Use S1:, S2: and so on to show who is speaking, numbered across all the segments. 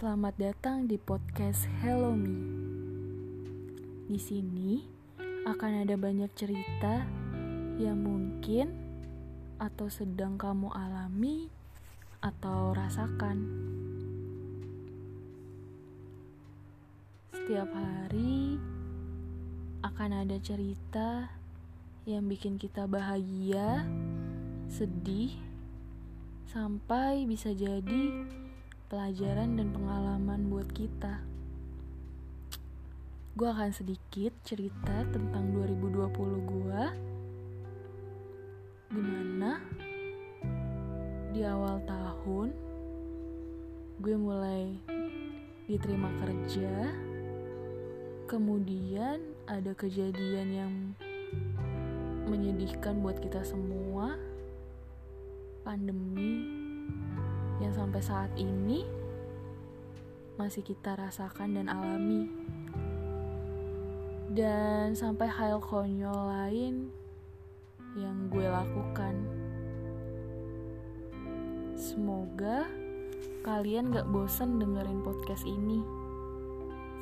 S1: Selamat datang di podcast Hello Me. Di sini akan ada banyak cerita yang mungkin atau sedang kamu alami atau rasakan. Setiap hari akan ada cerita yang bikin kita bahagia, sedih, sampai bisa jadi pelajaran dan pengalaman buat kita. Gue akan sedikit cerita tentang 2020 gue, di mana di awal tahun gue mulai diterima kerja, kemudian ada kejadian yang menyedihkan buat kita semua, pandemi yang sampai saat ini masih kita rasakan dan alami. Dan sampai hal konyol lain yang gue lakukan. Semoga kalian gak bosan dengerin podcast ini.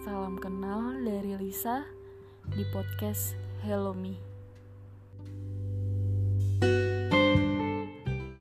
S1: Salam kenal dari Lisa di podcast Hello Me.